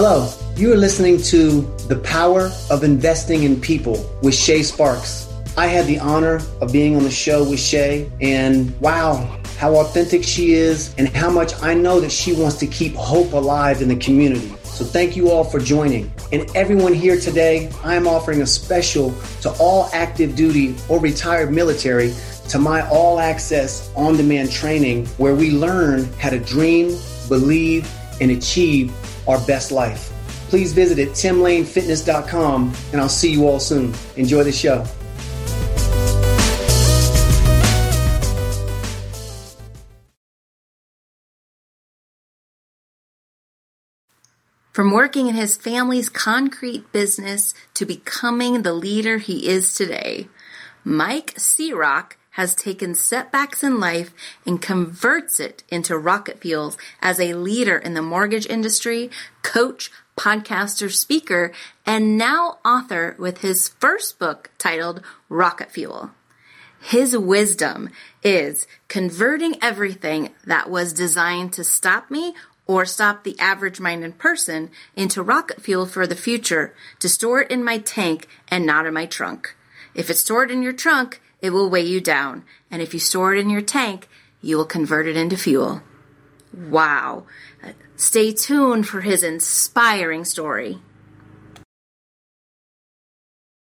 Hello, you are listening to The Power of Investing in People with Shay Sparks. I had the honor of being on the show with Shay, and wow, how authentic she is, and how much I know that she wants to keep hope alive in the community. So, thank you all for joining. And everyone here today, I am offering a special to all active duty or retired military to my all access on demand training where we learn how to dream, believe, and achieve our best life. Please visit at timlanefitness.com and I'll see you all soon. Enjoy the show. From working in his family's concrete business to becoming the leader he is today, Mike C-Roc has taken setbacks in life and converts it into rocket fuels as a leader in the mortgage industry, coach, podcaster, speaker, and now author with his first book titled Rocket Fuel. His wisdom is converting everything that was designed to stop me or stop the average minded person into rocket fuel for the future to store it in my tank and not in my trunk. If it's stored in your trunk, it will weigh you down. And if you store it in your tank, you will convert it into fuel. Wow. Stay tuned for his inspiring story.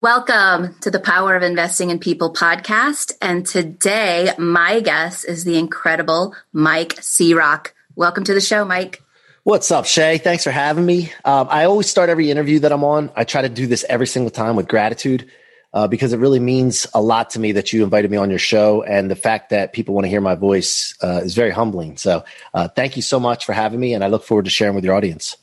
Welcome to the Power of Investing in People podcast. And today, my guest is the incredible Mike C-Roc. Welcome to the show, Mike. What's up, Shay? Thanks for having me. Um, I always start every interview that I'm on. I try to do this every single time with gratitude uh, because it really means a lot to me that you invited me on your show. And the fact that people want to hear my voice uh, is very humbling. So uh, thank you so much for having me. And I look forward to sharing with your audience.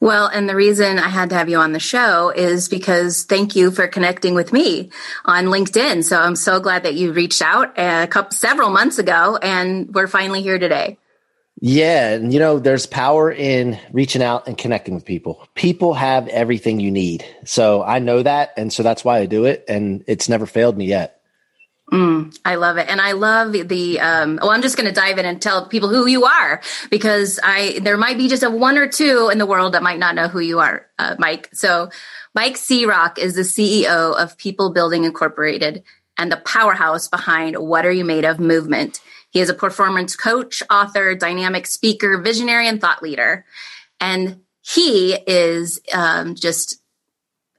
Well, and the reason I had to have you on the show is because thank you for connecting with me on LinkedIn. So I'm so glad that you reached out a couple several months ago and we're finally here today. Yeah, and you know, there's power in reaching out and connecting with people. People have everything you need. So I know that, and so that's why I do it, and it's never failed me yet. Mm, I love it, and I love the. Um, well, I'm just going to dive in and tell people who you are because I there might be just a one or two in the world that might not know who you are, uh, Mike. So, Mike C-Roc is the CEO of People Building Incorporated and the powerhouse behind What Are You Made Of movement. He is a performance coach, author, dynamic speaker, visionary, and thought leader. And he is um, just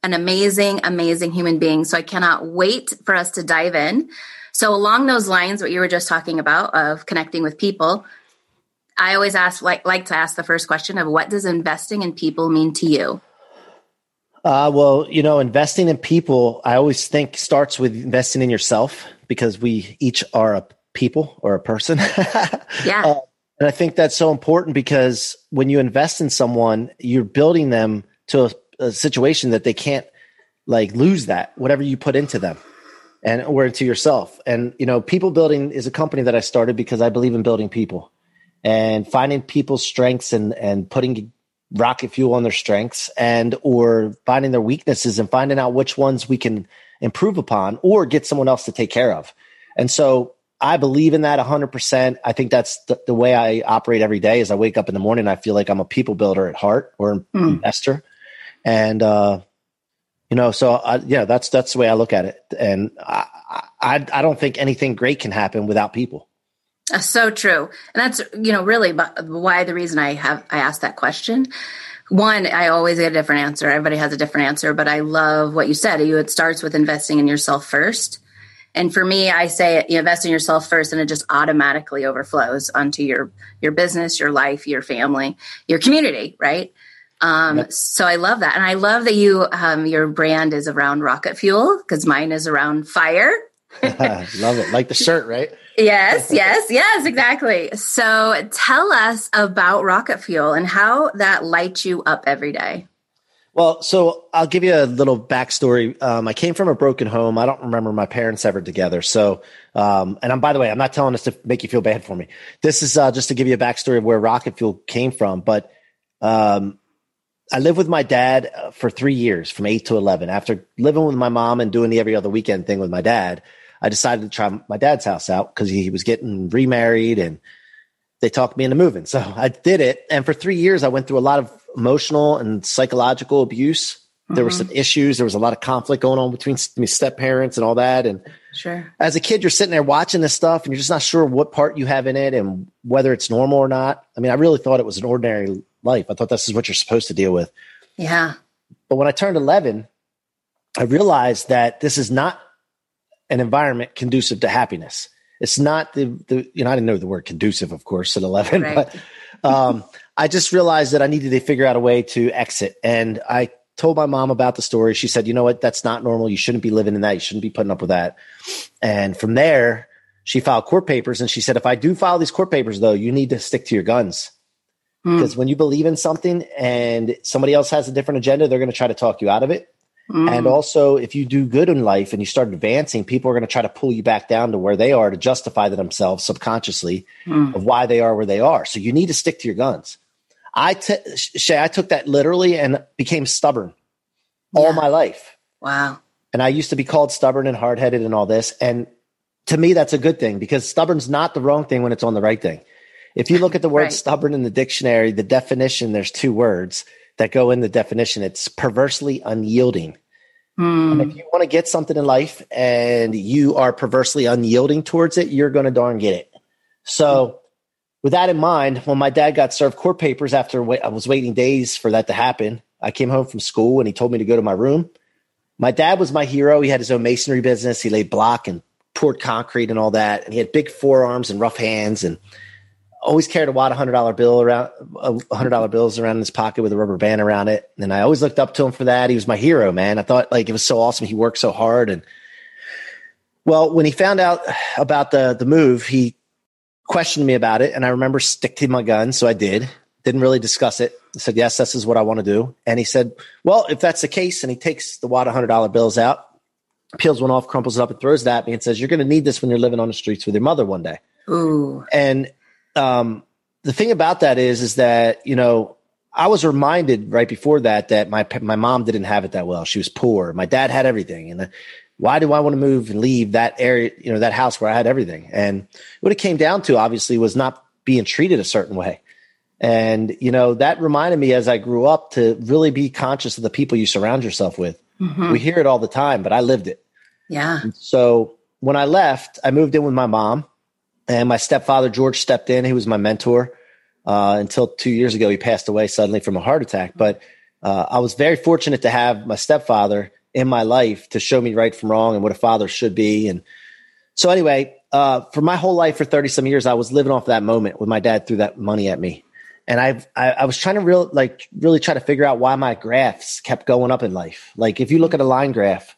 an amazing, amazing human being. So I cannot wait for us to dive in. So, along those lines, what you were just talking about of connecting with people, I always ask, like, like to ask the first question of what does investing in people mean to you? Uh, well, you know, investing in people, I always think starts with investing in yourself because we each are a people or a person. yeah. Uh, and I think that's so important because when you invest in someone, you're building them to a, a, situation that they can't like lose that whatever you put into them and or into yourself. And you know, people building is a company that I started because I believe in building people and finding people's strengths and and putting rocket fuel on their strengths and or finding their weaknesses and finding out which ones we can improve upon or get someone else to take care of. And so I believe in that 100%. I think that's the, the, way I operate every day is I wake up in the morning I feel like I'm a people builder at heart or an mm. investor. And, uh, you know, so I, yeah, that's, that's the way I look at it. And I, I, I don't think anything great can happen without people. Uh, so true. And that's, you know, really why the reason I have, I asked that question. One, I always get a different answer. Everybody has a different answer, but I love what you said. You, it starts with investing in yourself first and for me, I say you invest in yourself first, and it just automatically overflows onto your your business, your life, your family, your community, right? Um, yep. So I love that, and I love that you um, your brand is around rocket fuel because mine is around fire. love it, like the shirt, right? yes, yes, yes, exactly. So tell us about rocket fuel and how that lights you up every day. Well, so I'll give you a little backstory. Um, I came from a broken home. I don't remember my parents ever together. So, um, and I'm by the way, I'm not telling this to make you feel bad for me. This is uh, just to give you a backstory of where Rocket Fuel came from. But um, I lived with my dad uh, for three years, from eight to eleven. After living with my mom and doing the every other weekend thing with my dad, I decided to try my dad's house out because he was getting remarried and they talked me into moving. So I did it. And for three years, I went through a lot of emotional and psychological abuse. Mm-hmm. There were some issues. There was a lot of conflict going on between step parents and all that. And sure, as a kid, you're sitting there watching this stuff, and you're just not sure what part you have in it and whether it's normal or not. I mean, I really thought it was an ordinary life. I thought this is what you're supposed to deal with. Yeah. But when I turned 11, I realized that this is not an environment conducive to happiness. It's not the, the you know, I didn't know the word conducive, of course, at 11, right. but um, I just realized that I needed to figure out a way to exit. And I told my mom about the story. She said, you know what? That's not normal. You shouldn't be living in that. You shouldn't be putting up with that. And from there, she filed court papers and she said, if I do file these court papers, though, you need to stick to your guns. Because mm. when you believe in something and somebody else has a different agenda, they're going to try to talk you out of it. Mm. And also, if you do good in life and you start advancing, people are going to try to pull you back down to where they are to justify themselves subconsciously mm. of why they are where they are. So you need to stick to your guns. I t- Shay, I took that literally and became stubborn yeah. all my life. Wow. And I used to be called stubborn and hard headed and all this. And to me, that's a good thing because stubborn's not the wrong thing when it's on the right thing. If you look at the word right. stubborn in the dictionary, the definition, there's two words that go in the definition. It's perversely unyielding. Mm. And if you want to get something in life and you are perversely unyielding towards it, you're going to darn get it. So, with that in mind, when my dad got served court papers after I was waiting days for that to happen, I came home from school and he told me to go to my room. My dad was my hero. He had his own masonry business. He laid block and poured concrete and all that. And he had big forearms and rough hands and always carried a wad of hundred dollar bill around, hundred dollar bills around in his pocket with a rubber band around it. And I always looked up to him for that. He was my hero, man. I thought like it was so awesome. He worked so hard. And well, when he found out about the the move, he questioned me about it. And I remember stick to my gun, so I did. Didn't really discuss it. I said, "Yes, this is what I want to do." And he said, "Well, if that's the case," and he takes the wad of hundred dollar bills out, peels one off, crumples it up, and throws it at me, and says, "You're going to need this when you're living on the streets with your mother one day." Ooh. And um, the thing about that is, is that you know, I was reminded right before that that my my mom didn't have it that well. She was poor. My dad had everything, and the, why do I want to move and leave that area, you know, that house where I had everything? And what it came down to, obviously, was not being treated a certain way. And you know, that reminded me as I grew up to really be conscious of the people you surround yourself with. Mm-hmm. We hear it all the time, but I lived it. Yeah. so when I left, I moved in with my mom and my stepfather, George, stepped in. He was my mentor uh, until two years ago. He passed away suddenly from a heart attack. But uh, I was very fortunate to have my stepfather in my life to show me right from wrong and what a father should be. And so, anyway, uh, for my whole life, for 30 some years, I was living off that moment when my dad threw that money at me. And I've, I, I was trying to real like really try to figure out why my graphs kept going up in life. Like if you look at a line graph,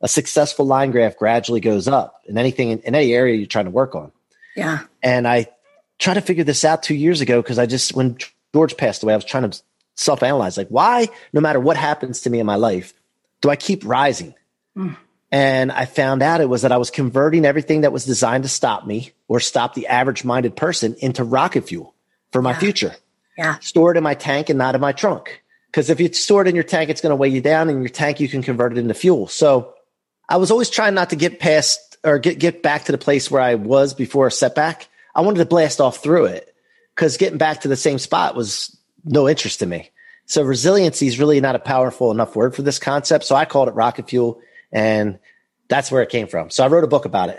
a successful line graph gradually goes up in anything in, in any area you're trying to work on. Yeah. And I tried to figure this out two years ago because I just, when George passed away, I was trying to self analyze like, why, no matter what happens to me in my life, do I keep rising? Mm. And I found out it was that I was converting everything that was designed to stop me or stop the average minded person into rocket fuel for my yeah. future. Yeah. Store it in my tank and not in my trunk. Because if you store it in your tank, it's going to weigh you down. In your tank, you can convert it into fuel. So I was always trying not to get past or get get back to the place where I was before a setback. I wanted to blast off through it because getting back to the same spot was no interest to me. So resiliency is really not a powerful enough word for this concept. So I called it rocket fuel and that's where it came from. So I wrote a book about it.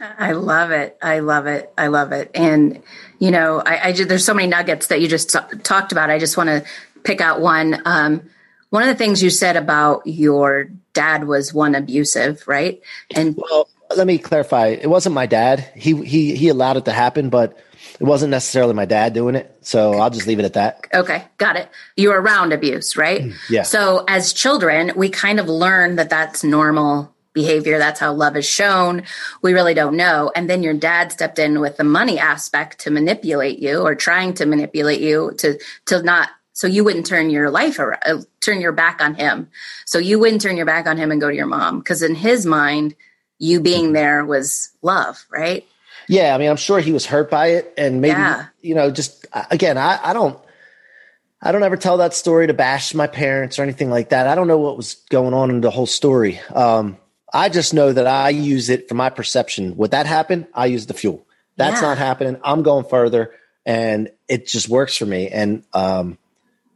I love it. I love it. I love it. And, you know, I, I just, there's so many nuggets that you just t- talked about. I just want to pick out one. Um, one of the things you said about your dad was one abusive, right? And well, let me clarify. It wasn't my dad. He he he allowed it to happen, but it wasn't necessarily my dad doing it. So I'll just leave it at that. Okay, got it. You're around abuse, right? Mm, yeah. So as children, we kind of learn that that's normal behavior. That's how love is shown. We really don't know. And then your dad stepped in with the money aspect to manipulate you or trying to manipulate you to to not so you wouldn't turn your life around, uh, turn your back on him. So you wouldn't turn your back on him and go to your mom because in his mind you being there was love, right? Yeah, I mean, I'm sure he was hurt by it, and maybe yeah. you know, just again, I, I don't, I don't ever tell that story to bash my parents or anything like that. I don't know what was going on in the whole story. Um, I just know that I use it for my perception. Would that happen? I use the fuel. That's yeah. not happening. I'm going further, and it just works for me. And um,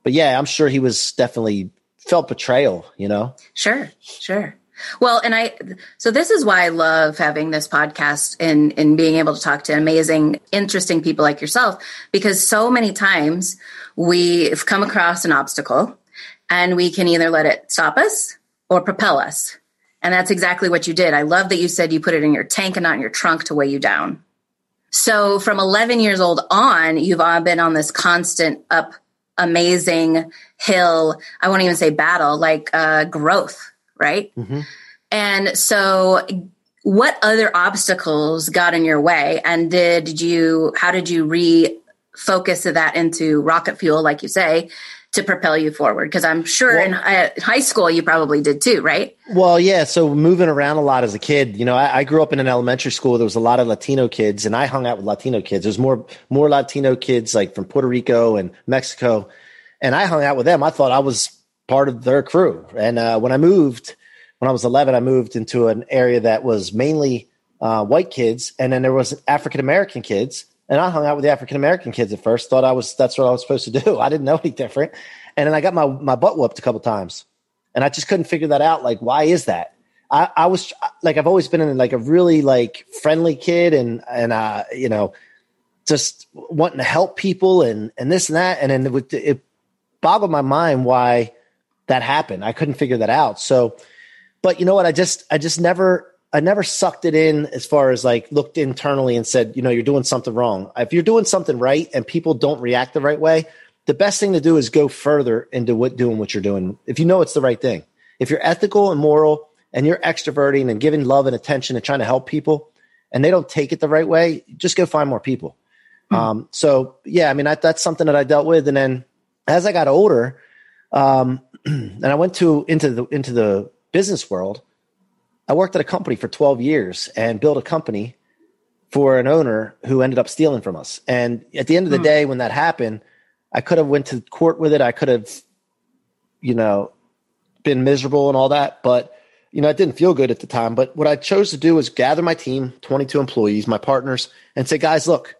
but yeah, I'm sure he was definitely felt betrayal, you know? Sure, sure. Well, and I, so this is why I love having this podcast and, and being able to talk to amazing, interesting people like yourself, because so many times we've come across an obstacle and we can either let it stop us or propel us. And that's exactly what you did. I love that you said you put it in your tank and not in your trunk to weigh you down. So from 11 years old on, you've all been on this constant up, amazing hill. I won't even say battle, like uh, growth, right? Mm-hmm. And so, what other obstacles got in your way? And did you, how did you refocus that into rocket fuel, like you say? to propel you forward? Because I'm sure well, in high school you probably did too, right? Well, yeah. So moving around a lot as a kid, you know, I, I, grew up in an elementary school. There was a lot of Latino kids, and I hung out with Latino kids. There's more more Latino kids like from Puerto Rico and Mexico, and I hung out with them. I thought I was part of their crew. And uh, when I moved, when I was 11, I moved into an area that was mainly uh, white kids, and then there was African American kids. And I hung out with the African American kids at first. Thought I was that's what I was supposed to do. I didn't know any different. And then I got my my butt whooped a couple times, and I just couldn't figure that out. Like, why is that? I, I was like, I've always been in like a really like friendly kid, and and uh, you know, just wanting to help people and and this and that. And then it, it boggled my mind why that happened. I couldn't figure that out. So, but you know what? I just I just never I never sucked it in as far as like looked internally and said, you know, you're doing something wrong. If you're doing something right and people don't react the right way, the best thing to do is go further into what doing what you're doing. If you know it's the right thing, if you're ethical and moral and you're extroverting and giving love and attention and trying to help people, and they don't take it the right way, just go find more people. Hmm. Um, so yeah, I mean I, that's something that I dealt with, and then as I got older, um, and I went to into the into the business world I worked at a company for 12 years and built a company for an owner who ended up stealing from us. And at the end of the hmm. day, when that happened, I could have went to court with it. I could have, you know, been miserable and all that, but you know, it didn't feel good at the time. But what I chose to do was gather my team, 22 employees, my partners, and say, guys, look,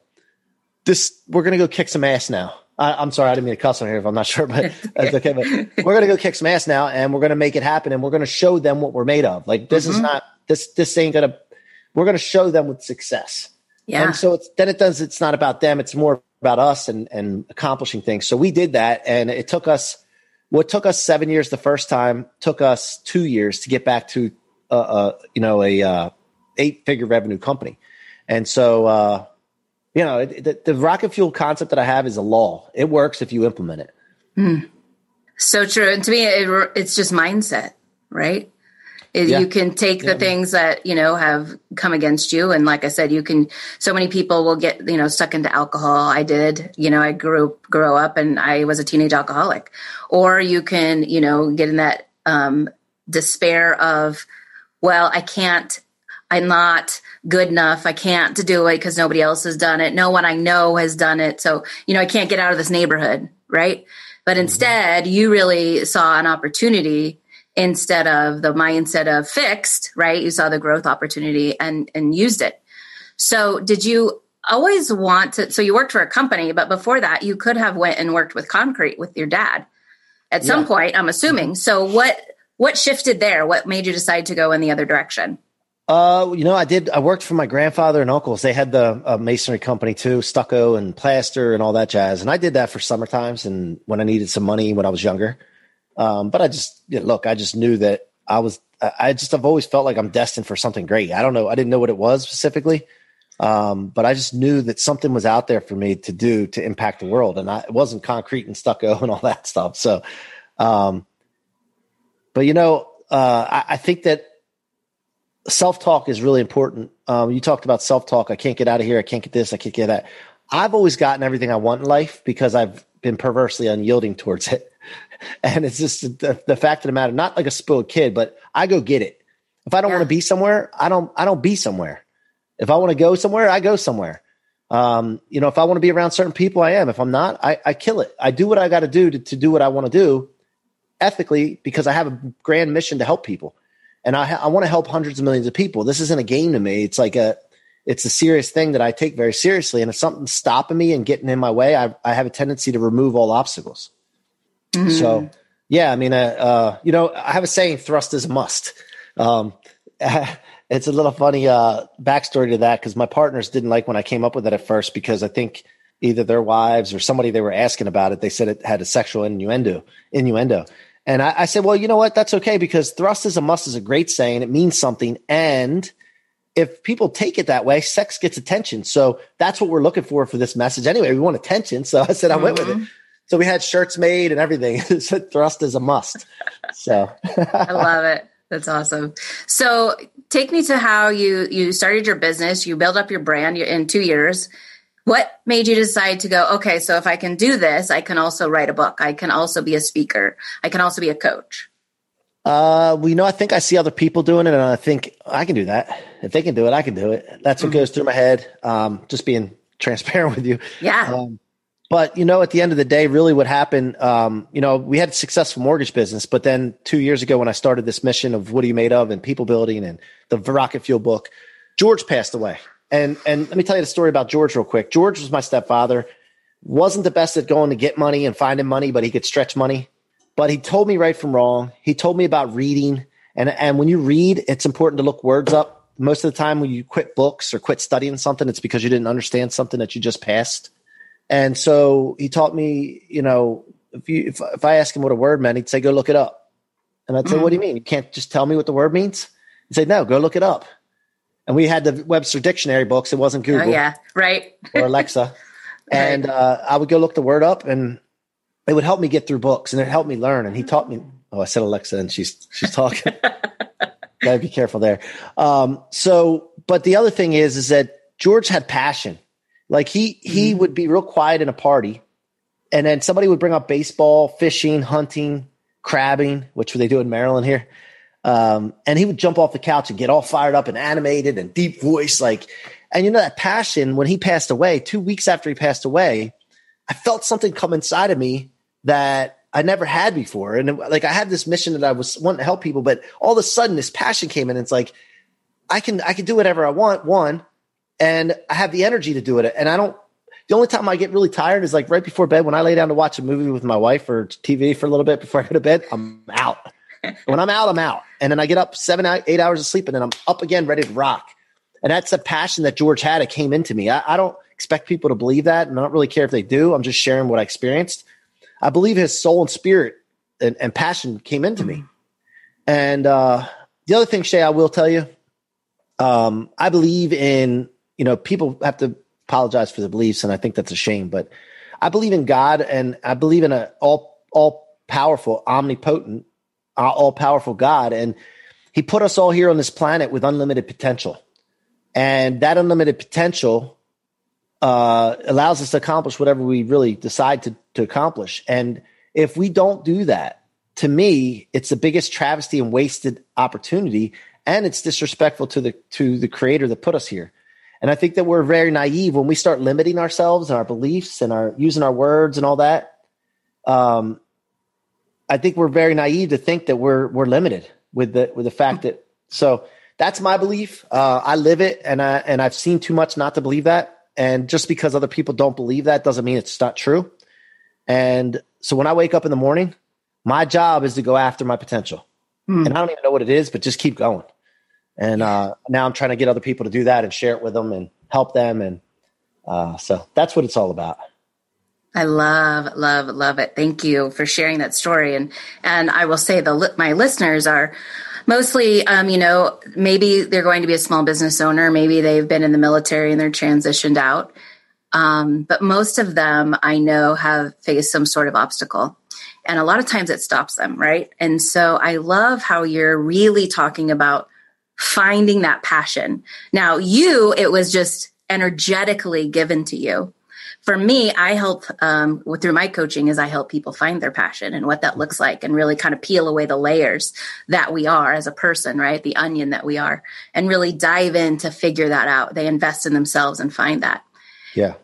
this we're gonna go kick some ass now. I, am sorry, I didn't mean to cuss on here if I'm not sure, but that's okay. But we're gonna go kick some ass now, and we're gonna make it happen, and we're gonna show them what we're made of. Like this mm-hmm. is not this this ain't gonna. We're gonna show them with success. Yeah. And so it's then it does. It's not about them. It's more about us and and accomplishing things. So we did that, and it took us. What took us seven years the first time took us two years to get back to, uh, uh you know, a uh, eight figure revenue company, and so uh, you know, the, the, rocket fuel concept that I have is a law. It works if you implement it. Mm. So true. And to me, it, it's just mindset, right? It, yeah. You can take the yeah. things that, you know, have come against you. And like I said, you can, so many people will get, you know, stuck into alcohol. I did, you know, I grew, grow up and I was a teenage alcoholic. Or you can, you know, get in that um, despair of, well, I can't, I'm not, good enough. I can't do it because nobody else has done it. No one I know has done it. So, you know, I can't get out of this neighborhood. Right. But mm-hmm. instead, you really saw an opportunity instead of the mindset of fixed, right? You saw the growth opportunity and, and used it. So did you always want to, so you worked for a company, but before that you could have went and worked with concrete with your dad at some yeah. point, I'm assuming. So what, what shifted there? What made you decide to go in the other direction? Uh, you know, I did. I worked for my grandfather and uncles. They had the uh, masonry company too, stucco and plaster and all that jazz. And I did that for summer times and when I needed some money when I was younger. Um, but I just you know, look. I just knew that I was. I just have always felt like I'm destined for something great. I don't know. I didn't know what it was specifically, um, but I just knew that something was out there for me to do to impact the world. And I, it wasn't concrete and stucco and all that stuff. So, um, but you know, uh, I, I think that self talk is really important. Um, you talked about self talk. I can't get out of here. I can't get this. I can't get that. I've always gotten everything I want in life because I've been perversely unyielding towards it. and it's just the, the, fact of the matter, not like a spoiled kid, but I go get it. If I don't yeah. want to be somewhere, I don't, I don't be somewhere. If I want to go somewhere, I go somewhere. Um, you know, if I want to be around certain people, I am. If I'm not, I, I kill it. I do what I got to do to do what I want to do ethically because I have a grand mission to help people and I, I want to help hundreds of millions of people. This isn't a game to me. It's like a, it's a serious thing that I take very seriously. And if something's stopping me and getting in my way, I, I have a tendency to remove all obstacles. Mm-hmm. So, yeah, I mean, uh, uh, you know, I have a saying: thrust is a must. Um, it's a little funny uh, backstory to that because my partners didn't like when I came up with it at first because I think either their wives or somebody they were asking about it, they said it had a sexual innuendo. Innuendo, and I, I said, well, you know what? That's okay because thrust is a must is a great saying. It means something, and if people take it that way, sex gets attention. So that's what we're looking for for this message. Anyway, we want attention. So I said I mm-hmm. went with it. Mm-hmm. So we had shirts made and everything. so thrust is a must. So I love it. That's awesome. So take me to how you you started your business. You built up your brand in two years. What made you decide to go? Okay, so if I can do this, I can also write a book. I can also be a speaker. I can also be a coach. Uh, well, you know, I think I see other people doing it, and I think I can do that. If they can do it, I can do it. That's what mm-hmm. goes through my head. Um, just being transparent with you. Yeah. Um, but you know, at the end of the day, really, what happened? Um, you know, we had a successful mortgage business, but then two years ago, when I started this mission of what are you made of and people building and the Rocket Fuel book, George passed away. And and let me tell you the story about George real quick. George was my stepfather. wasn't the best at going to get money and finding money, but he could stretch money. But he told me right from wrong. He told me about reading. And, and when you read, it's important to look words up. Most of the time, when you quit books or quit studying something, it's because you didn't understand something that you just passed. And so he taught me, you know, if you if, if I ask him what a word meant, he'd say, "Go look it up." And I'd say, mm-hmm. "What do you mean? You can't just tell me what the word means?" He'd say, "No, go look it up." And we had the Webster Dictionary books. It wasn't oh, Google. Oh, yeah, right. or Alexa. And uh, I would go look the word up, and it would help me get through books and it helped me learn. And he taught me. Oh, I said Alexa, and she's she's talking. Gotta be careful there. Um, so, but the other thing is, is that George had passion. Like he he mm-hmm. would be real quiet in a party, and then somebody would bring up baseball, fishing, hunting, crabbing, which would they do in Maryland here. Um, and he would jump off the couch and get all fired up and animated and deep voice, like. And you know that passion when he passed away, two weeks after he passed away, I felt something come inside of me that I never had before. And like I had this mission that I was wanting to help people, but all of a sudden this passion came in. And it's like I can I can do whatever I want. One, and I have the energy to do it. And I don't. The only time I get really tired is like right before bed when I lay down to watch a movie with my wife or TV for a little bit before I go to bed. I'm out. When I'm out, I'm out. And then I get up seven, eight hours of sleep, and then I'm up again, ready to rock. And that's a passion that George had. It came into me. I, I don't expect people to believe that, and I don't really care if they do. I'm just sharing what I experienced. I believe his soul and spirit and, and passion came into me. And uh, the other thing, Shay, I will tell you, um, I believe in you know people have to apologize for the beliefs, and I think that's a shame. But I believe in God, and I believe in a all all powerful, omnipotent, all powerful God, and He put us all here on this planet with unlimited potential, and that unlimited potential uh, allows us to accomplish whatever we really decide to, to accomplish. And if we don't do that, to me, it's the biggest travesty and wasted opportunity, and it's disrespectful to the to the creator that put us here. And I think that we're very naive when we start limiting ourselves and our beliefs and our using our words and all that. Um, I think we're very naive to think that we're we're limited with the with the fact that so that's my belief. Uh, I live it, and I and I've seen too much not to believe that. And just because other people don't believe that doesn't mean it's not true. And so when I wake up in the morning, my job is to go after my potential. Hmm. And I don't even know what it is, but just keep going. And uh, now I'm trying to get other people to do that and share it with them and help them. And uh, so that's what it's all about. I love, love, love it. Thank you for sharing that story. And and I will say the my listeners are mostly, um, you know, maybe they're going to be a small business owner, maybe they've been in the military and they're transitioned out. Um, but most of them I know have faced some sort of obstacle. And a lot of times it stops them, right? And so I love how you're really talking about finding that passion. Now, you, it was just energetically given to you for me, I help um, through my coaching is I help people find their passion and what that looks like, and really kind of peel away the layers that we are as a person, right? The onion that we are, and really dive in to figure that out. They invest in themselves and find that. Yeah.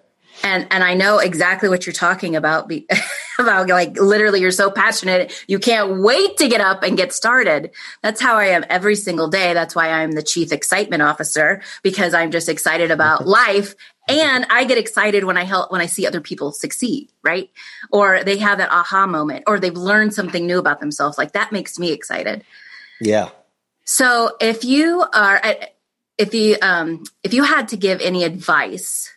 And and I know exactly what you're talking about. about like literally you're so passionate you can't wait to get up and get started. That's how i am every single day. That's why i'm the chief excitement officer because i'm just excited about life and i get excited when i help when i see other people succeed right? Or they have that aha moment or they've learned something new about themselves. Like that makes me excited. Yeah. So if you are if you um if you had to give any advice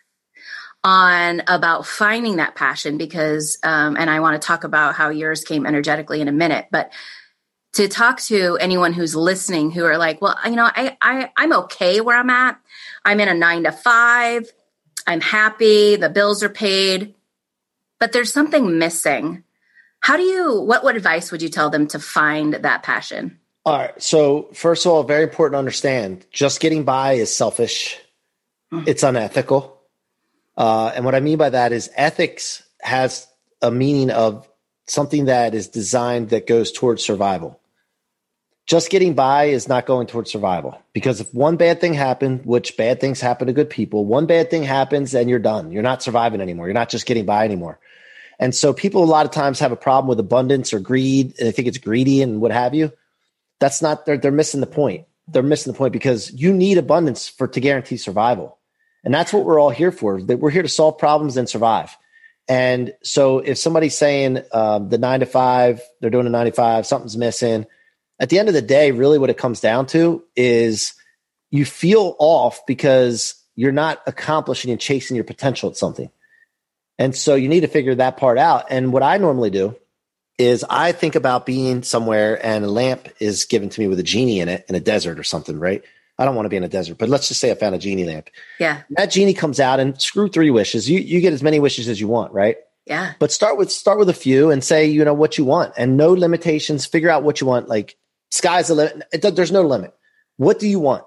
on about finding that passion because um, and i want to talk about how yours came energetically in a minute but to talk to anyone who's listening who are like well you know i, I i'm okay where i'm at. I'm in a nine to five. I'm happy. The bills are paid. But there's something missing. How do you what what advice would you tell them to find that passion? All right. So first of all very important to understand just getting by is selfish. Mm. it's unethical uh, and what I mean by that is ethics has a meaning of something that is designed that goes towards survival. Just getting by is not going towards survival because if one bad thing happened, which bad things happen to good people, one bad thing happens and you're done. You're not surviving anymore. You're not just getting by anymore. And so people a lot of times have a problem with abundance or greed, and they think it's greedy and what have you. That's not they're they're missing the point. They're missing the point because you need abundance for to guarantee survival. And that's what we're all here for. That we're here to solve problems and survive. And so if somebody's saying um, the nine to five, they're doing a 95, something's missing. At the end of the day, really what it comes down to is you feel off because you're not accomplishing and chasing your potential at something. And so you need to figure that part out. And what I normally do is I think about being somewhere and a lamp is given to me with a genie in it in a desert or something, right? I don't want to be in a desert, but let's just say I found a genie lamp. Yeah. That genie comes out and screw three wishes. You you get as many wishes as you want, right? Yeah. But start with start with a few and say, you know, what you want and no limitations. Figure out what you want. Like sky's the limit. It, there's no limit. What do you want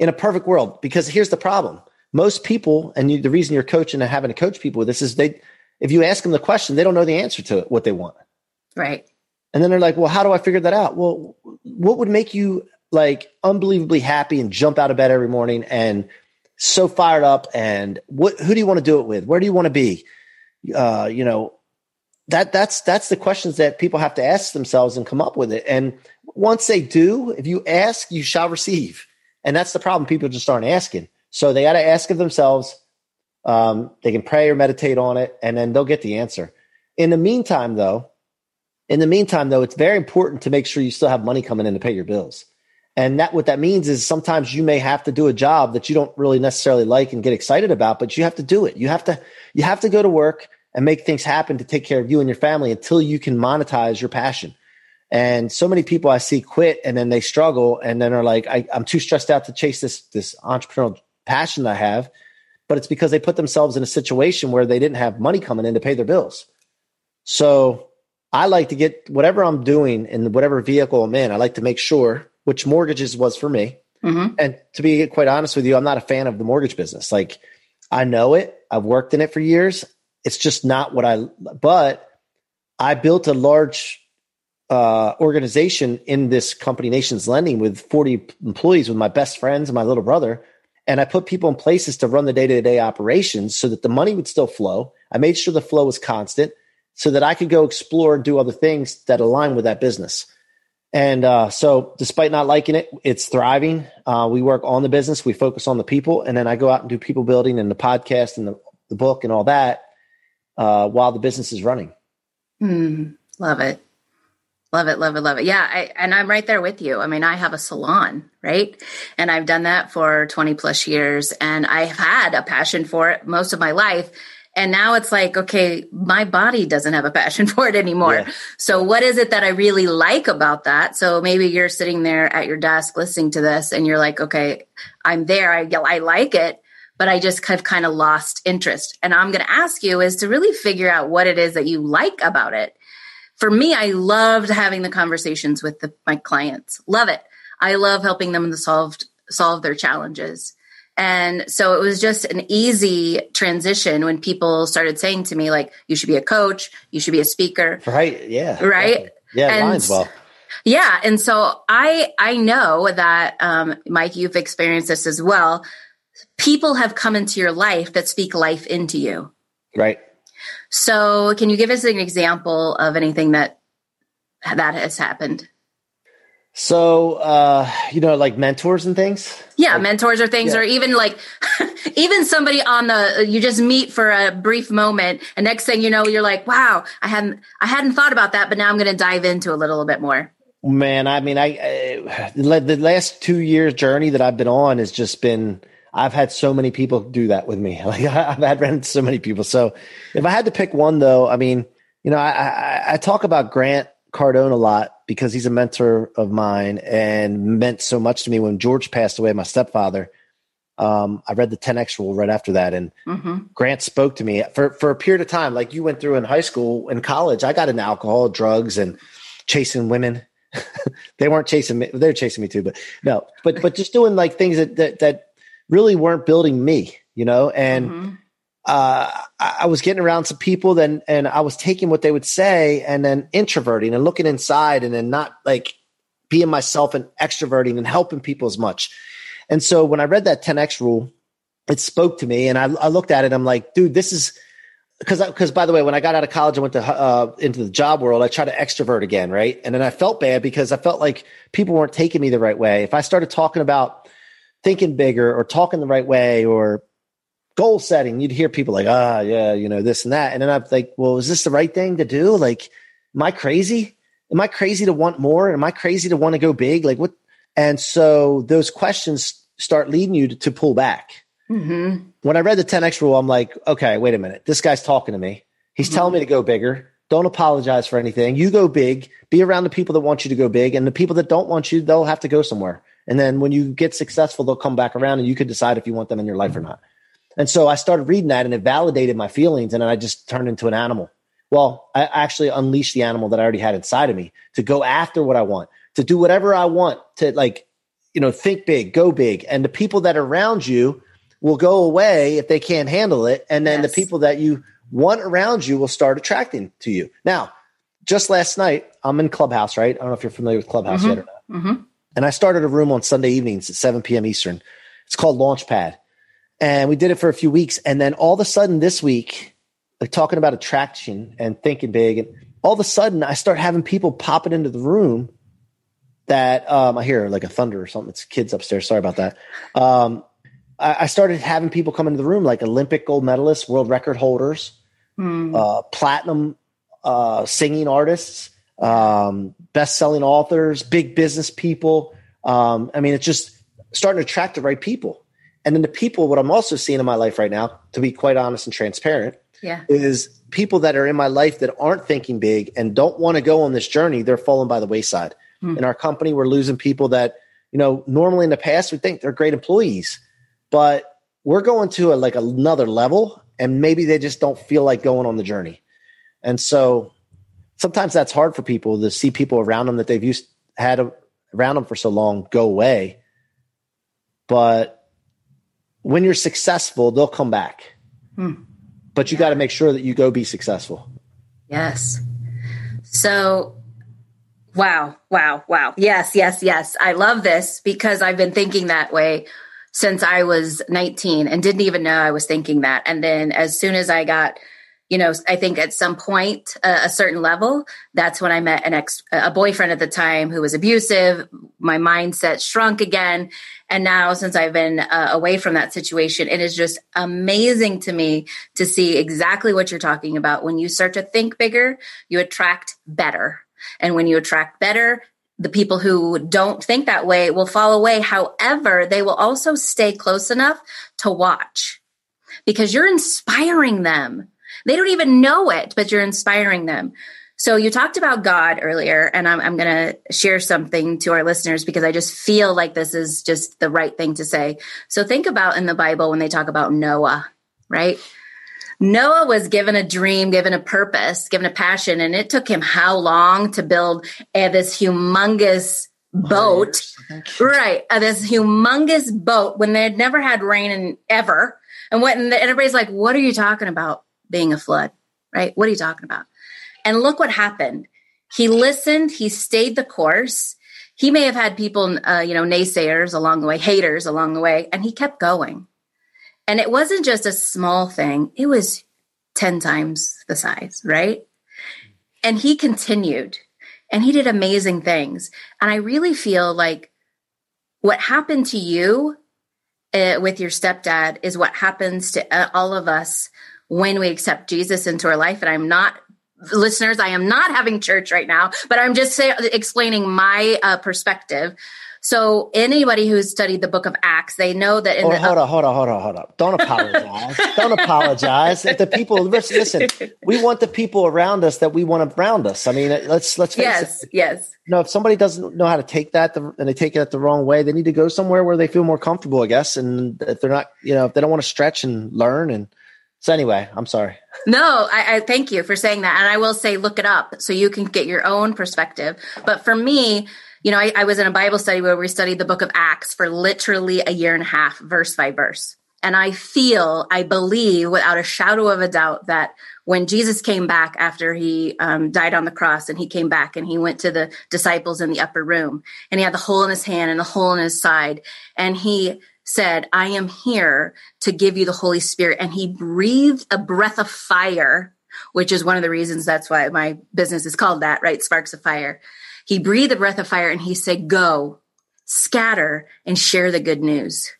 in a perfect world? Because here's the problem. Most people, and you, the reason you're coaching and having to coach people with this is they, if you ask them the question, they don't know the answer to it, what they want. Right. And then they're like, well, how do I figure that out? Well, what would make you like unbelievably happy and jump out of bed every morning and so fired up and what who do you want to do it with? Where do you want to be? Uh, you know that that's that's the questions that people have to ask themselves and come up with it. And once they do if you ask you shall receive. And that's the problem people just aren't asking. So they got to ask of themselves um, they can pray or meditate on it and then they'll get the answer. In the meantime though in the meantime though it's very important to make sure you still have money coming in to pay your bills and that what that means is sometimes you may have to do a job that you don't really necessarily like and get excited about, but you have to do it. You have to you have to go to work and make things happen to take care of you and your family until you can monetize your passion. And so many people I see quit and then they struggle and then are like, I, am too stressed out to chase this this entrepreneurial passion I have. But it's because they put themselves in a situation where they didn't have money coming in to pay their bills. So I like to get whatever I'm doing in whatever vehicle I'm in, I like to make sure which mortgages was for me. Mm-hmm. And to be quite honest with you, I'm not a fan of the mortgage business. Like I know it, I've worked in it for years. It's just not what I, but I built a large uh, organization in this company, Nations Lending, with 40 employees, with my best friends and my little brother. And I put people in places to run the day to day operations so that the money would still flow. I made sure the flow was constant so that I could go explore and do other things that align with that business. And uh, so, despite not liking it, it's thriving. Uh, we work on the business, we focus on the people, and then I go out and do people building and the podcast and the, the book and all that uh, while the business is running. Mm, love it. Love it, love it, love it. Yeah, I, and I'm right there with you. I mean, I have a salon, right? And I've done that for 20 plus years, and I've had a passion for it most of my life. And now it's like, okay, my body doesn't have a passion for it anymore. Yeah. So what is it that I really like about that? So maybe you're sitting there at your desk listening to this and you're like, okay, I'm there. I, I like it, but I just have kind of lost interest. And I'm going to ask you is to really figure out what it is that you like about it. For me, I loved having the conversations with the, my clients. Love it. I love helping them to solve solve their challenges. And so it was just an easy transition when people started saying to me, like, you should be a coach, you should be a speaker. Right. Yeah. Right. Definitely. Yeah. And, lines well. Yeah. And so I I know that um, Mike, you've experienced this as well. People have come into your life that speak life into you. Right. So, can you give us an example of anything that that has happened? So, uh, you know, like mentors and things. Yeah, like, mentors or things, yeah. or even like, even somebody on the you just meet for a brief moment, and next thing you know, you're like, "Wow, I hadn't I hadn't thought about that, but now I'm going to dive into a little bit more." Man, I mean, I, I the last two years journey that I've been on has just been. I've had so many people do that with me. Like I've had ran so many people. So if I had to pick one, though, I mean, you know, I, I, I talk about Grant Cardone a lot because he's a mentor of mine and meant so much to me. When George passed away, my stepfather, um, I read the 10X rule right after that. And mm-hmm. Grant spoke to me for, for a period of time, like you went through in high school and college. I got into alcohol, drugs, and chasing women. they weren't chasing me. They were chasing me too, but no, but, but just doing like things that, that, that really weren't building me, you know? And, Mhm. Uh, I was getting around some people then, and I was taking what they would say and then introverting and looking inside and then not like being myself and extroverting and helping people as much. And so when I read that 10X rule, it spoke to me and I, I looked at it. I'm like, dude, this is because, because by the way, when I got out of college, I went to, uh, into the job world, I tried to extrovert again. Right. And then I felt bad because I felt like people weren't taking me the right way. If I started talking about thinking bigger or talking the right way or goal setting, you'd hear people like, ah, yeah, you know, this and that. And then I'm like, well, is this the right thing to do? Like, am I crazy? Am I crazy to want more? Am I crazy to want to go big? Like what? And so those questions start leading you to, to pull back. Mhm. When I read the 10X rule, I'm like, okay, wait a minute. This guy's talking to me. He's telling me to go bigger. Don't apologize for anything. You go big, be around the people that want you to go big. And the people that don't want you, they'll have to go somewhere. And then when you get successful, they'll come back around and you can decide if you want them in your life or not. And so I started reading that and it validated my feelings. And then I just turned into an animal. Well, I actually unleashed the animal that I already had inside of me to go after what I want, to do whatever I want, to like, you know, think big, go big. And the people that are around you will go away if they can't handle it. And then Yes. the people that you want around you will start attracting to you. Now, just last night, I'm in Clubhouse, right? I don't know if you're familiar with Clubhouse yet or not. Mm-hmm. And I started a room on Sunday evenings at 7 p.m. Eastern. It's called Launchpad. And we did it for a few weeks. And then all of a sudden this week, like talking about attraction and thinking big, and all of a sudden I start having people popping into the room that um, I hear like a thunder or something. It's kids upstairs. Sorry about that. Um, I, I started having people come into the room like Olympic gold medalists, world record holders, Hmm. uh, platinum uh, singing artists, um, best-selling authors, big business people. Um, I mean, it's just starting to attract the right people. And then the people, what I'm also seeing in my life right now, to be quite honest and transparent, Yeah. is people that are in my life that aren't thinking big and don't want to go on this journey. They're falling by the wayside. Hmm. In our company, we're losing people that, you know, normally in the past we think they're great employees, but we're going to a, like another level and maybe they just don't feel like going on the journey. And so sometimes that's hard for people to see people around them that they've used had a, around them for so long go away. But when you're successful, they'll come back. Hmm. But you got to make sure that you go be successful. Yes. So, wow, wow, wow. Yes, yes, yes. I love this because I've been thinking that way since I was 19 and didn't even know I was thinking that. And then as soon as I got, you know, I think at some point, uh, a certain level, that's when I met an ex, a boyfriend at the time who was abusive. My mindset shrunk again. And now, since I've been uh, away from that situation, it is just amazing to me to see exactly what you're talking about. When you start to think bigger, you attract better. And when you attract better, the people who don't think that way will fall away. However, they will also stay close enough to watch because you're inspiring them. They don't even know it, but you're inspiring them. So you talked about God earlier, and I'm, I'm going to share something to our listeners because I just feel like this is just the right thing to say. So think about in the Bible when they talk about Noah, right? Noah was given a dream, given a purpose, given a passion, and it took him how long to build uh, this humongous boat, right? Uh, this humongous boat when they had never had rain in ever. And what and everybody's like, "What are you talking about? Being a flood, right? What are you talking about?" And look what happened. He listened. He stayed the course. He may have had people, uh, you know, naysayers along the way, haters along the way, and he kept going. And it wasn't just a small thing, it was 10 times the size, right? And he continued and he did amazing things. And I really feel like what happened to you uh, with your stepdad is what happens to uh, all of us when we accept Jesus into our life. And I'm not listeners, I am not having church right now, but I'm just say, explaining my uh, perspective. So anybody who's studied the book of Acts, they know that in oh, the hold on, hold on, hold on, hold on. Don't apologize. Don't apologize. If the people listen, we want the people around us that we want around us. I mean, let's let's yes, it. Yes. You know, if somebody doesn't know how to take that the, and they take it the wrong way, they need to go somewhere where they feel more comfortable, I guess. And if they're not, you know, if they don't want to stretch and learn and so anyway, I'm sorry. No, I, I, thank you for saying that. And I will say, look it up so you can get your own perspective. But for me, you know, I, I was in a Bible study where we studied the book of Acts for literally a year and a half, verse by verse. And I feel, I believe without a shadow of a doubt that when Jesus came back after he um, died on the cross and he came back and he went to the disciples in the upper room and he had the hole in his hand and the hole in his side and he said, I am here to give you the Holy Spirit. And he breathed a breath of fire, which is one of the reasons that's why my business is called that, right? Sparks of fire. He breathed a breath of fire and he said, Go, scatter, and share the good news.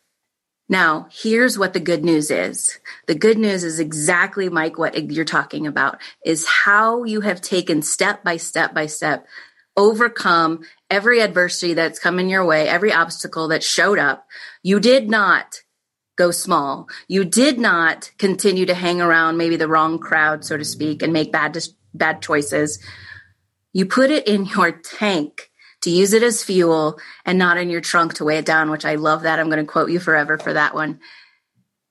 Now, here's what the good news is. The good news is exactly, Mike, what you're talking about is how you have taken step by step by step overcome every adversity that's come in your way, every obstacle that showed up. You did not go small. You did not continue to hang around maybe the wrong crowd, so to speak, and make bad bad choices. You put it in your tank to use it as fuel and not in your trunk to weigh it down, which I love that. I'm going to quote you forever for that one.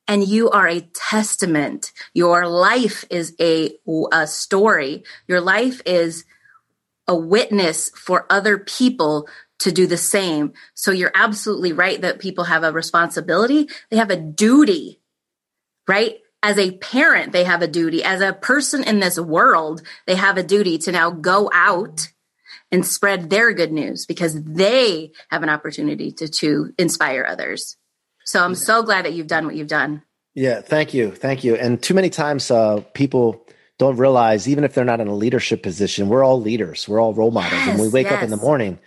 And you are a testament. Your life is a, a story. Your life is a witness for other people to do the same. So you're absolutely right that people have a responsibility. They have a duty, right? As a parent, they have a duty. As a person in this world, they have a duty to now go out and spread their good news because they have an opportunity to, to inspire others. So I'm so glad that you've done what you've done. Yeah, thank you. Thank you. And too many times uh, people don't realize, even if they're not in a leadership position, we're all leaders. We're all role models. Yes, and we wake yes. up in the morning,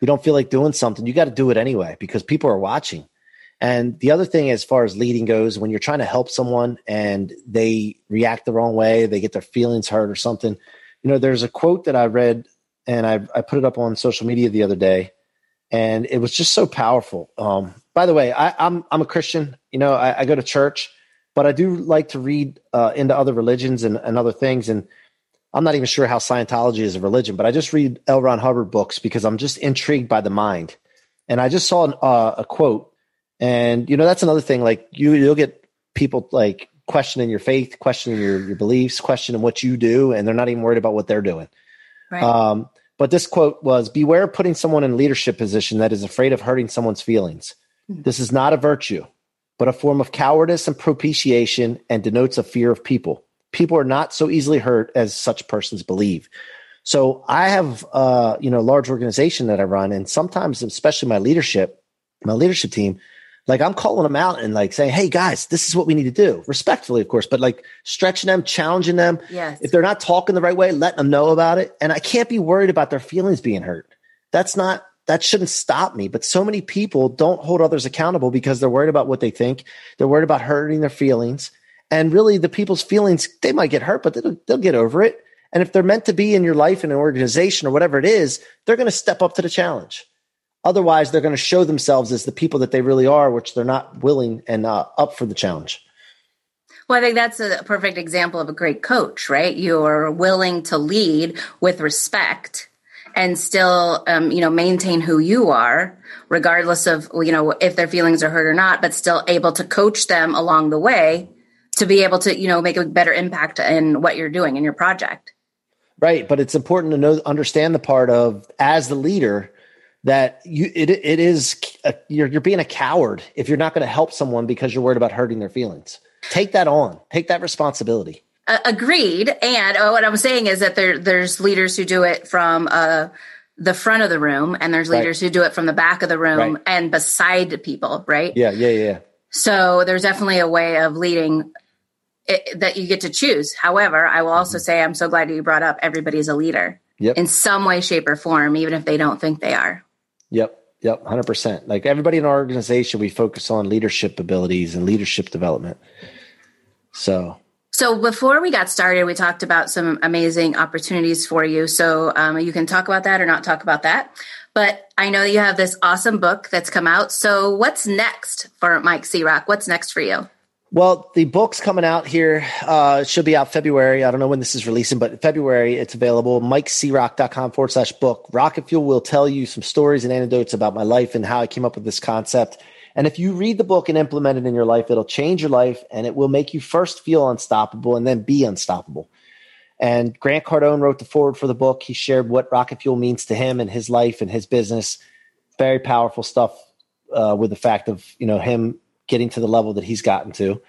we don't feel like doing something. You got to do it anyway because people are watching. And the other thing, as far as leading goes, when you're trying to help someone and they react the wrong way, they get their feelings hurt or something. You know, there's a quote that I read and I, I put it up on social media the other day, and it was just so powerful. Um, by the way, I, am I'm, I'm a Christian. You know, I, I go to church but I do like to read uh, into other religions and, and other things. And I'm not even sure how Scientology is a religion, but I just read L. Ron Hubbard books because I'm just intrigued by the mind. And I just saw an, uh, a quote, and you know that's another thing. Like you, you'll get people like questioning your faith, questioning your your beliefs, questioning what you do, and they're not even worried about what they're doing. Right. Um, but this quote was: "Beware of putting someone in leadership position that is afraid of hurting someone's feelings. Mm-hmm. This is not a virtue but a form of cowardice and propitiation and denotes a fear of people. People are not so easily hurt as such persons believe. So I have, uh, you know, a large organization that I run, and sometimes, especially my leadership, my leadership team, like I'm calling them out and like saying, "Hey guys, this is what we need to do," respectfully, of course, but like stretching them, challenging them. Yes. If they're not talking the right way, letting them know about it, and I can't be worried about their feelings being hurt. That's not that shouldn't stop me. But so many people don't hold others accountable because they're worried about what they think. They're worried about hurting their feelings. And really, the people's feelings, they might get hurt, but they'll, they'll get over it. And if they're meant to be in your life in an organization or whatever it is, they're going to step up to the challenge. Otherwise, they're going to show themselves as the people that they really are, which they're not willing and uh, up for the challenge. Well, I think that's a perfect example of a great coach, right? You're willing to lead with respect and still um, you know maintain who you are regardless of you know if their feelings are hurt or not but still able to coach them along the way to be able to you know make a better impact in what you're doing in your project. Right but it's important to know understand the part of as the leader that you it, it is a, you're, you're being a coward if you're not going to help someone because you're worried about hurting their feelings. Take that on. Take that responsibility uh, agreed. And uh, what I'm saying is that there there's leaders who do it from uh, the front of the room, and there's leaders right. who do it from the back of the room right. and beside people. Right? Yeah, yeah, yeah. So there's definitely a way of leading it, that you get to choose. However, I will also say I'm so glad you brought up everybody's a leader Yep. in some way, shape, or form, even if they don't think they are. Yep. Yep. 100%. Like everybody in our organization, we focus on leadership abilities and leadership development. So, So before we got started, we talked about some amazing opportunities for you. So um, you can talk about that or not talk about that. But I know you have this awesome book that's come out. So what's next for Mike C-Roc? What's next for you? well, the book's coming out here. Uh, should be out February. I don't know when this is releasing, but February it's available. MikeCroc.com forward slash book. Rocket Fuel will tell you some stories and anecdotes about my life and how I came up with this concept. And if you read the book and implement it in your life, it'll change your life and it will make you first feel unstoppable and then be unstoppable. And Grant Cardone wrote the forward for the book. He shared what rocket fuel means to him and his life and his business. Very powerful stuff uh, with the fact of you know him getting to the level that he's gotten to.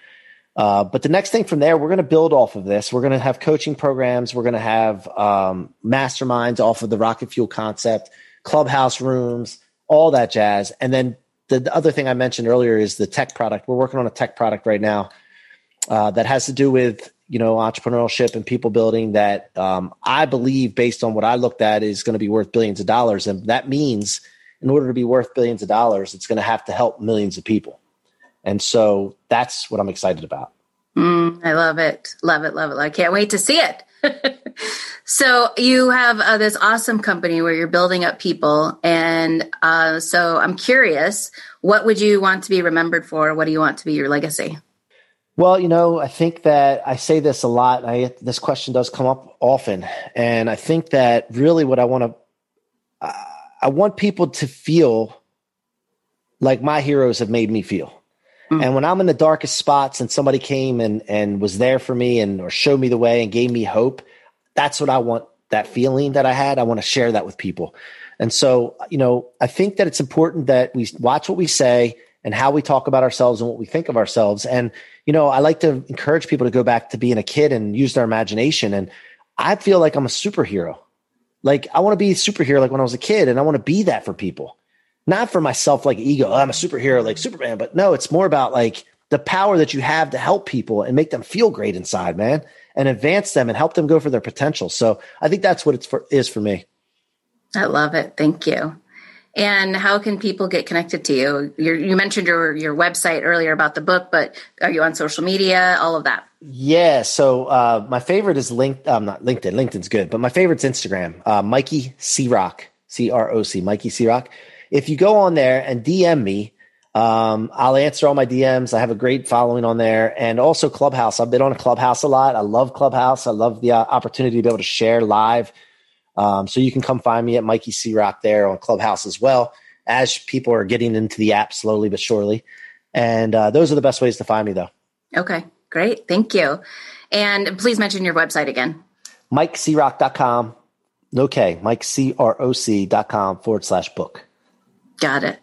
Uh, but the next thing from there, we're going to build off of this. We're going to have coaching programs. We're going to have um, masterminds off of the rocket fuel concept, clubhouse rooms, all that jazz. And then the, the other thing I mentioned earlier is the tech product. We're working on a tech product right now uh, that has to do with you know entrepreneurship and people building that um, I believe, based on what I looked at, is going to be worth billions of dollars. And that means, in order to be worth billions of dollars, it's going to have to help millions of people. And so that's what I'm excited about. Mm, I love it. Love it. Love it. I can't wait to see it. so you have uh, this awesome company where you're building up people. And uh, so I'm curious, what would you want to be remembered for? What do you want to be your legacy? Well, you know, I think that I say this a lot. I this question does come up often, and I think that really what I want to, uh, I want people to feel like my heroes have made me feel. Mm. And when I'm in the darkest spots, and somebody came and and was there for me and or showed me the way and gave me hope, that's what I want. That feeling that I had, I want to share that with people. And so, you know, I think that it's important that we watch what we say and how we talk about ourselves and what we think of ourselves. And, you know, I like to encourage people to go back to being a kid and use their imagination. And I feel like I'm a superhero. Like I want to be a superhero like when I was a kid and I want to be that for people. Not for myself like ego, oh, I'm a superhero like Superman, but no, it's more about like the power that you have to help people and make them feel great inside, man, and advance them and help them go for their potential. So I think that's what it's for is for me. I love it. Thank you. And how can people get connected to you? You're, you mentioned your your website earlier about the book, but are you on social media? All of that. Yeah. So uh, my favorite is linked. I'm um, not LinkedIn. LinkedIn's good, but my favorite's Instagram. Uh, Mikey C-Roc, C R O C, Mikey C-Roc. If you go on there and DM me, um, I'll answer all my DMs. I have a great following on there, and also Clubhouse. I've been on Clubhouse a lot. I love Clubhouse. I love the uh, opportunity to be able to share live. Um, so you can come find me at Mikey C-Roc there on Clubhouse as well. As people are getting into the app slowly but surely, and uh, those are the best ways to find me, though. Okay, great. Thank you. And please mention your website again. MikeCroc.com. K, MikeCroc.com forward slash book. Got it.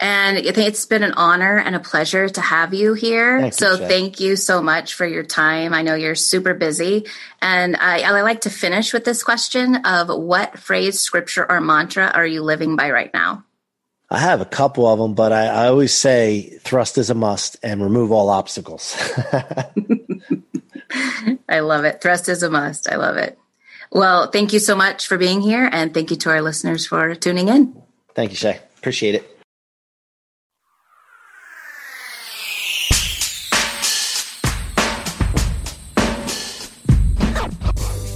And I think it's been an honor and a pleasure to have you here. Thank so thank you so much for your time. I know you're super busy. And I, I like to finish with this question of what phrase, scripture, or mantra are you living by right now? I have a couple of them, but I, I always say thrust is a must and remove all obstacles. I love it. Thrust is a must. I love it. Well, thank you so much for being here. And thank you to our listeners for tuning in. Thank you, Shay. Appreciate it.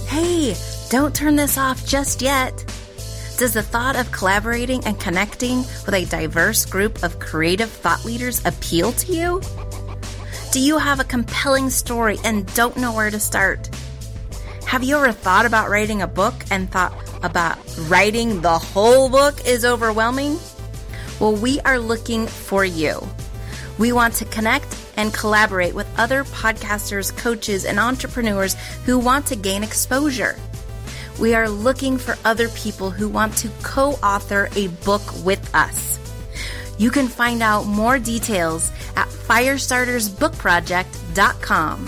Hey, don't turn this off just yet. Does the thought of collaborating and connecting with a diverse group of creative thought leaders appeal to you? Do you have a compelling story and don't know where to start? Have you ever thought about writing a book and thought about writing the whole book is overwhelming? Well, we are looking for you. We want to connect and collaborate with other podcasters, coaches, and entrepreneurs who want to gain exposure. We are looking for other people who want to co author a book with us. You can find out more details at firestartersbookproject.com.